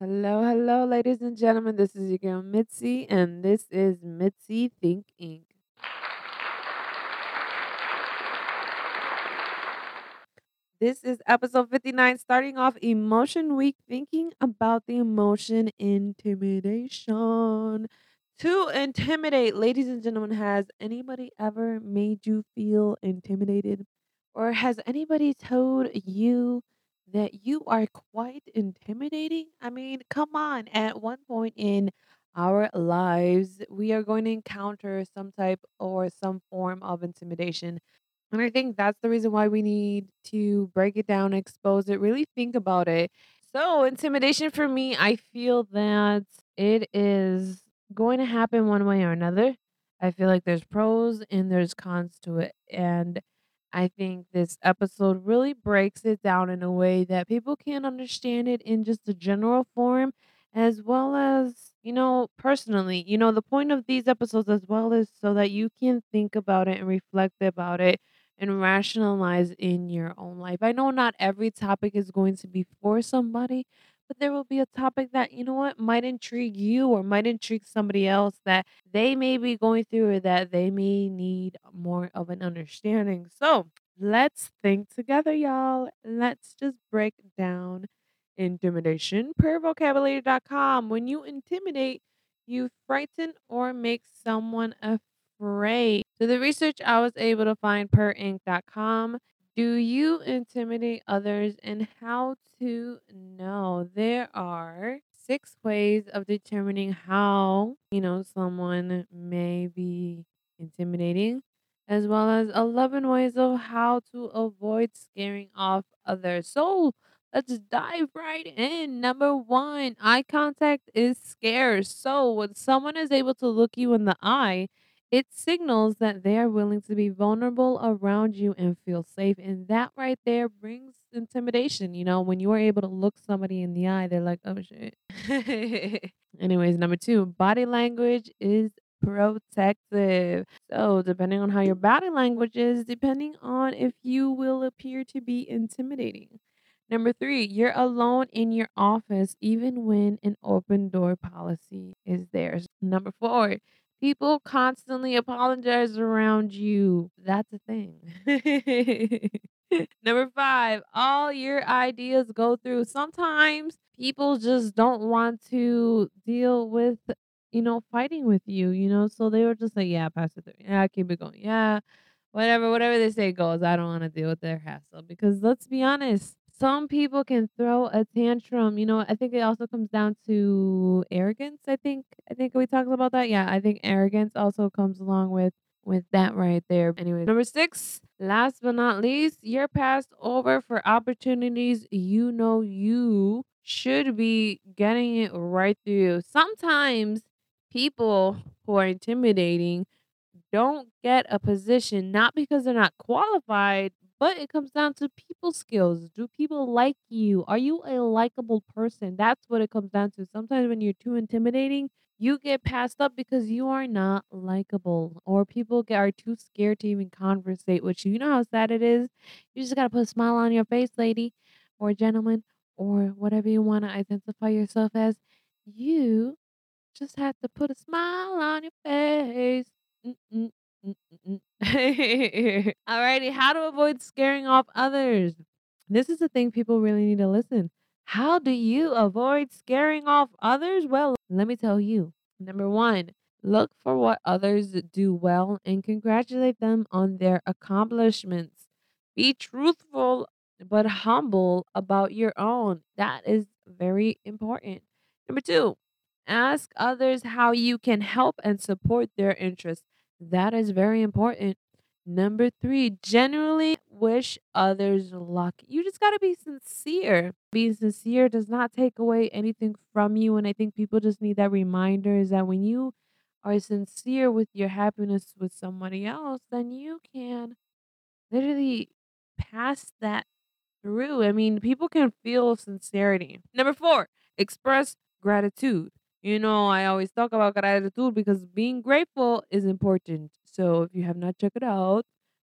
Hello, hello, ladies and gentlemen. This is your girl Mitzi, and this is Mitzi Think Inc. This is episode 59, starting off Emotion Week, thinking about the emotion intimidation. To intimidate, ladies and gentlemen, has anybody ever made you feel intimidated? Or has anybody told you that you are quite intimidating? I mean, come on. At one point in our lives, we are going to encounter some type or some form of intimidation. And I think that's the reason why we need to break it down, expose it, really think about it. So, intimidation for me, I feel that it is going to happen one way or another. I feel like there's pros and there's cons to it. And I think this episode really breaks it down in a way that people can understand it in just a general form, as well as, you know, personally. You know, the point of these episodes as well is so that you can think about it and reflect about it and rationalize in your own life. I know not every topic is going to be for somebody, but there will be a topic that, you know what, might intrigue you or might intrigue somebody else that they may be going through or that they may need more of an understanding. So let's think together, y'all. Let's just break down intimidation per vocabulary.com. When you intimidate, you frighten or make someone afraid. So the research I was able to find per inc.com do you intimidate others and how to know? There are six ways of determining how, you know, someone may be intimidating, as well as 11 ways of how to avoid scaring off others. So let's dive right in. Number one, eye contact is scarce. So when someone is able to look you in the eye, it signals that they are willing to be vulnerable around you and feel safe. And that right there brings intimidation. You know, when you are able to look somebody in the eye, they're like, oh shit. Anyways, number two, body language is protective. So, depending on how your body language is, depending on if you will appear to be intimidating. Number three, you're alone in your office even when an open door policy is there. Number four, People constantly apologize around you. That's a thing. Number five, all your ideas go through. Sometimes people just don't want to deal with, you know, fighting with you, you know, so they were just like, yeah, pass it through. Yeah, keep it going. Yeah, whatever, whatever they say goes. I don't want to deal with their hassle because let's be honest, some people can throw a tantrum. You know, I think it also comes down to arrogance. I think I think we talked about that. Yeah, I think arrogance also comes along with with that right there. Anyway, number six, last but not least, you're passed over for opportunities you know you should be getting it right through. Sometimes people who are intimidating don't get a position not because they're not qualified, but it comes down to people skills. Do people like you? Are you a likable person? That's what it comes down to. Sometimes when you're too intimidating, you get passed up because you are not likable, or people get, are too scared to even conversate with you. You know how sad it is? You just got to put a smile on your face, lady, or gentleman, or whatever you want to identify yourself as. You just have to put a smile on your face. Mm-mm. Mm, mm, mm. Alrighty, how to avoid scaring off others. This is the thing people really need to listen. How do you avoid scaring off others? Well, let me tell you. Number one, look for what others do well and congratulate them on their accomplishments. Be truthful but humble about your own. That is very important. Number two, ask others how you can help and support their interests. That is very important. Number three, generally wish others luck. You just got to be sincere. Being sincere does not take away anything from you. And I think people just need that reminder is that when you are sincere with your happiness with somebody else, then you can literally pass that through. I mean, people can feel sincerity. Number four, express gratitude. You know, I always talk about gratitude because being grateful is important. So if you have not checked it out,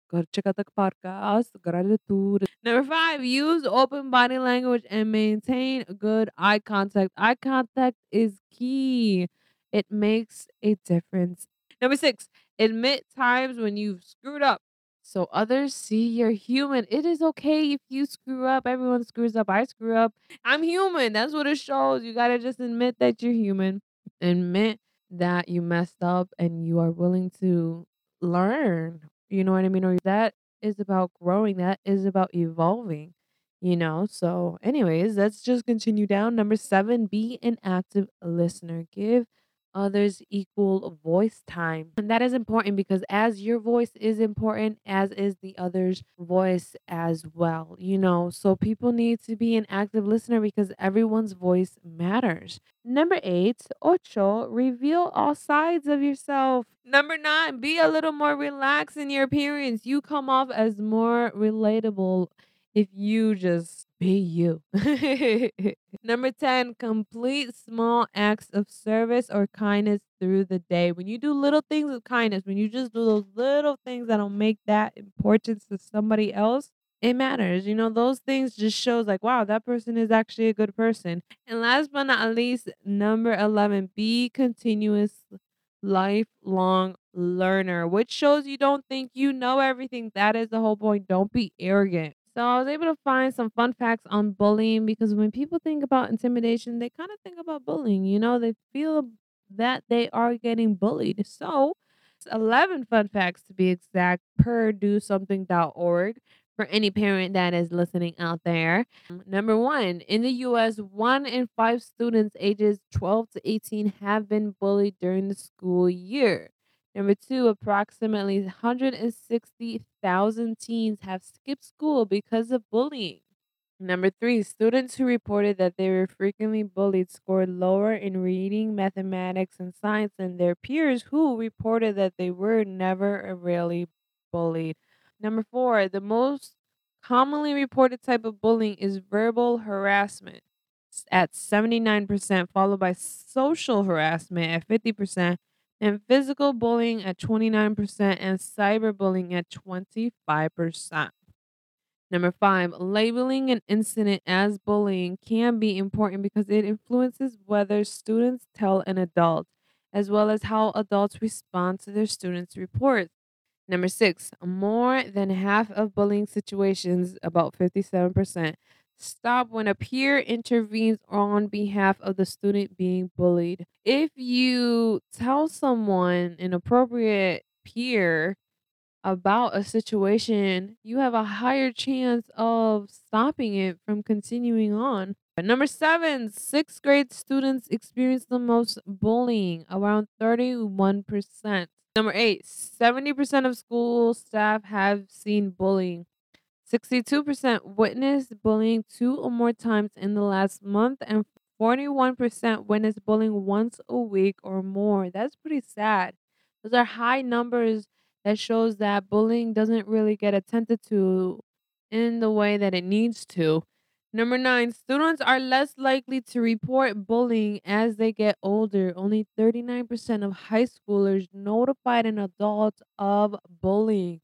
Go check out the podcast. Gratitude. Number five, use open body language and maintain good eye contact. Eye contact is key. It makes a difference. Number six, admit times when you've screwed up so others see you're human. It is okay if you screw up. Everyone screws up. I screw up. I'm human. That's what it shows. You got to just admit that you're human. Admit that you messed up and you are willing to learn. You know what I mean? Or that is about growing. That is about evolving. You know, so, anyways, let's just continue down. Number seven, be an active listener. Give others equal voice time. And that is important because as your voice is important, as is the other's voice as well, you know. So people need to be an active listener because everyone's voice matters. Number eight, ocho, reveal all sides of yourself. Number nine, be a little more relaxed in your appearance. You come off as more relatable if you just be you. Number 10, complete small acts of service or kindness through the day. When you do little things of kindness, when you just do those little things that'll make that importance to somebody else, it matters. You know, those things just shows like, wow, that person is actually a good person. And last but not least, number 11, be continuous lifelong learner, which shows you don't think you know everything. That is the whole point. Don't be arrogant. So I was able to find some fun facts on bullying because when people think about intimidation, they kind of think about bullying. You know, they feel that they are getting bullied. So, 11 fun facts to be exact per do something.org for any parent that is listening out there. Um, number one, in the US, one in five students ages 12 to 18 have been bullied during the school year. Number two, approximately 160,000 teens have skipped school because of bullying. Number three, students who reported that they were frequently bullied scored lower in reading, mathematics, and science than their peers who reported that they were never or rarely bullied. Number four, the most commonly reported type of bullying is verbal harassment at 79%, followed by social harassment at 50%, and physical bullying at 29% and cyberbullying at 25%. Number five, labeling an incident as bullying can be important because it influences whether students tell an adult, as well as how adults respond to their students' reports. Number six, more than half of bullying situations, about 57%, Stop when a peer intervenes on behalf of the student being bullied. If you tell someone, an appropriate peer, about a situation, you have a higher chance of stopping it from continuing on. Number seven, sixth grade students experience the most bullying, around 31%. Number eight, 70% of school staff have seen bullying. 62% witnessed bullying two or more times in the last month, and 41% witnessed bullying once a week or more. That's pretty sad. Those are high numbers that shows that bullying doesn't really get attended to in the way that it needs to. Number nine, students are less likely to report bullying as they get older. Only 39% of high schoolers notified an adult of bullying.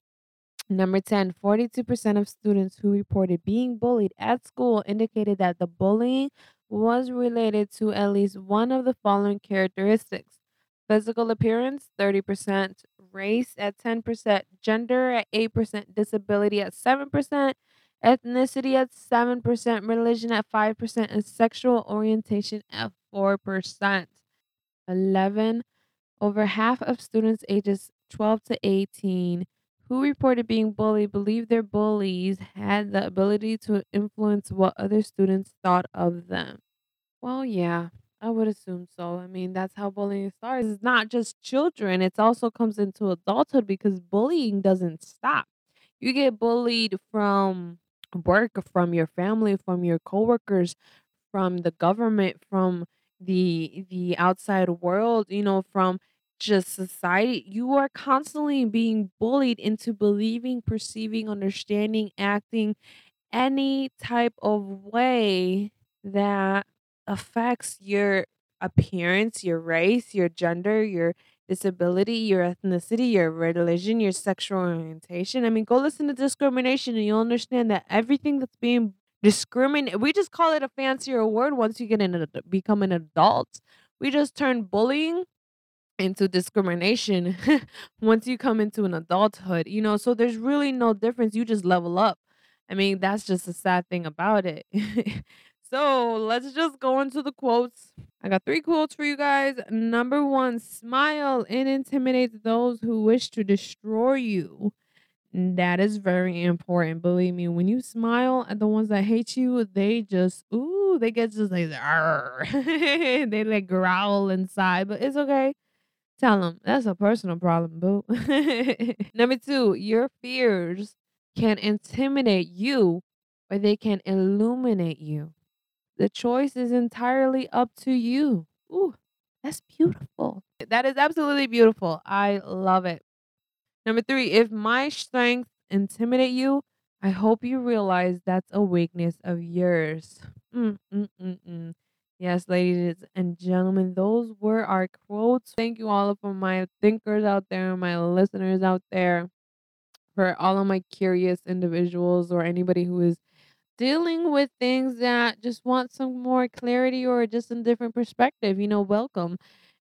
Number 10, 42% of students who reported being bullied at school indicated that the bullying was related to at least one of the following characteristics. Physical appearance, 30%, race at 10%, gender at 8%, disability at 7%, ethnicity at 7%, religion at 5%, and sexual orientation at 4%. 11. Over half of students ages 12 to 18 who reported being bullied believed their bullies had the ability to influence what other students thought of them. Well, yeah, I would assume so. I mean, that's how bullying starts. It's not just children, it also comes into adulthood because bullying doesn't stop. You get bullied from work, from your family, from your coworkers, from the government, from the the outside world, you know, from just society, you are constantly being bullied into believing, perceiving, understanding, acting any type of way that affects your appearance, your race, your gender, your disability, your ethnicity, your religion, your sexual orientation. I mean, go listen to discrimination and you'll understand that everything that's being discriminated, we just call it a fancier word once you get in a become an adult. We just turn bullying into discrimination once you come into an adulthood, you know, so there's really no difference. You just level up. I mean, that's just the sad thing about it. so let's just go into the quotes. I got three quotes for you guys. Number one, smile and intimidate those who wish to destroy you. That is very important. Believe me, when you smile at the ones that hate you, they just ooh, they get just like they like growl inside, but it's okay. Tell them that's a personal problem, boo. Number two, your fears can intimidate you or they can illuminate you. The choice is entirely up to you. Ooh, that's beautiful. That is absolutely beautiful. I love it. Number three, if my strength intimidate you, I hope you realize that's a weakness of yours. Mm, mm, mm, mm. Yes, ladies and gentlemen, those were our quotes. Thank you all for my thinkers out there, my listeners out there, for all of my curious individuals or anybody who is dealing with things that just want some more clarity or just a different perspective. You know, welcome.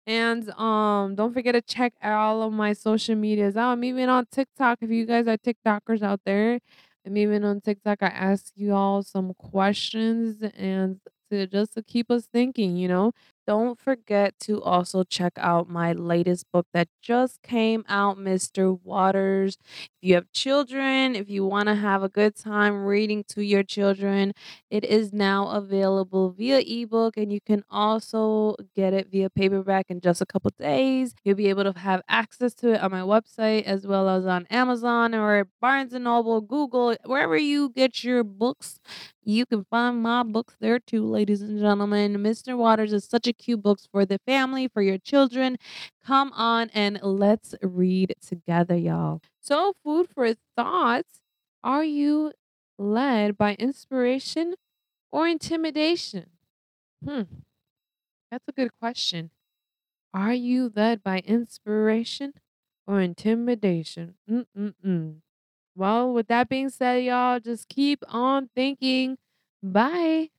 And um, don't forget to check all of my social medias out. I'm even on TikTok. If you guys are TikTokers out there, I'm even on TikTok. I ask you all some questions and to just to keep us thinking, you know. Don't forget to also check out my latest book that just came out, Mr. Waters. If you have children, if you want to have a good time reading to your children, it is now available via ebook and you can also get it via paperback in just a couple days. You'll be able to have access to it on my website as well as on Amazon or Barnes and Noble, Google, wherever you get your books. You can find my books there too, ladies and gentlemen. Mr. Waters is such a cute book for the family, for your children. Come on and let's read together, y'all. So, food for thought. Are you led by inspiration or intimidation? Hmm, that's a good question. Are you led by inspiration or intimidation? Mm-mm-mm. Well, with that being said, y'all, just keep on thinking. Bye.